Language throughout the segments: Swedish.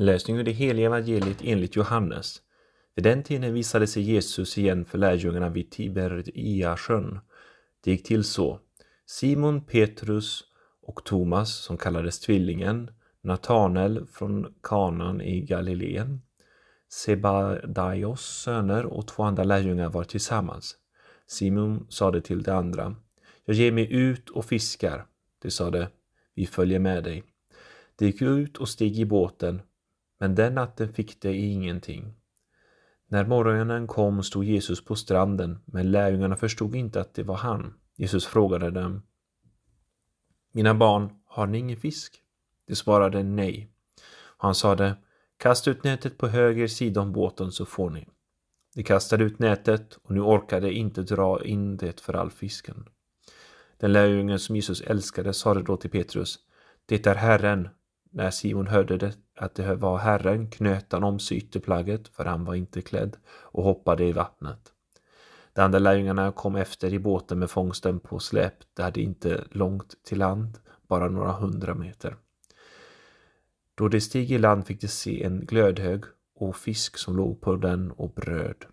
Läsning ur det heliga evangeliet enligt Johannes. Vid den tiden visade sig Jesus igen för lärjungarna vid Tiberiasjön. Det gick till så. Simon Petrus och Thomas, som kallades Tvillingen, Natanel från Kanan i Galileen, Sebadaios söner och två andra lärjungar var tillsammans. Simon sade till de andra, jag ger mig ut och fiskar. De sade, vi följer med dig. De gick ut och steg i båten, men den natten fick de ingenting. När morgonen kom stod Jesus på stranden, men lärjungarna förstod inte att det var han. Jesus frågade dem, Mina barn, har ni ingen fisk? De svarade nej. Och han sade, Kasta ut nätet på höger sida om båten så får ni. De kastade ut nätet och nu orkade inte dra in det för all fisken. Den lärjungen som Jesus älskade sade då till Petrus, Det är Herren. När Simon hörde det, att det var Herren knöt han om sig ytterplagget, för han var inte klädd, och hoppade i vattnet. De andra lärjungarna kom efter i båten med fångsten på släp. Det hade inte långt till land, bara några hundra meter. Då de steg i land fick de se en glödhög och fisk som låg på den och bröd.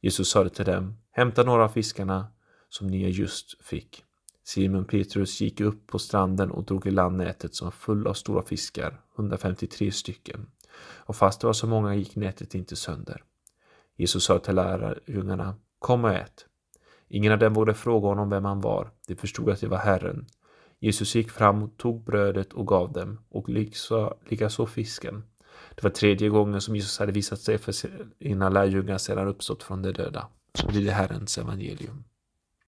Jesus sade till dem, hämta några av fiskarna som ni just fick. Simon Petrus gick upp på stranden och drog i land nätet som var full av stora fiskar, 153 stycken. Och fast det var så många gick nätet inte sönder. Jesus sa till lärjungarna, kom och ät. Ingen av dem vågade fråga honom vem han var. De förstod att det var Herren. Jesus gick fram och tog brödet och gav dem, och likaså fisken. Det var tredje gången som Jesus hade visat sig för sina lärjungar sedan uppstått från de döda. Så blir det Herrens evangelium.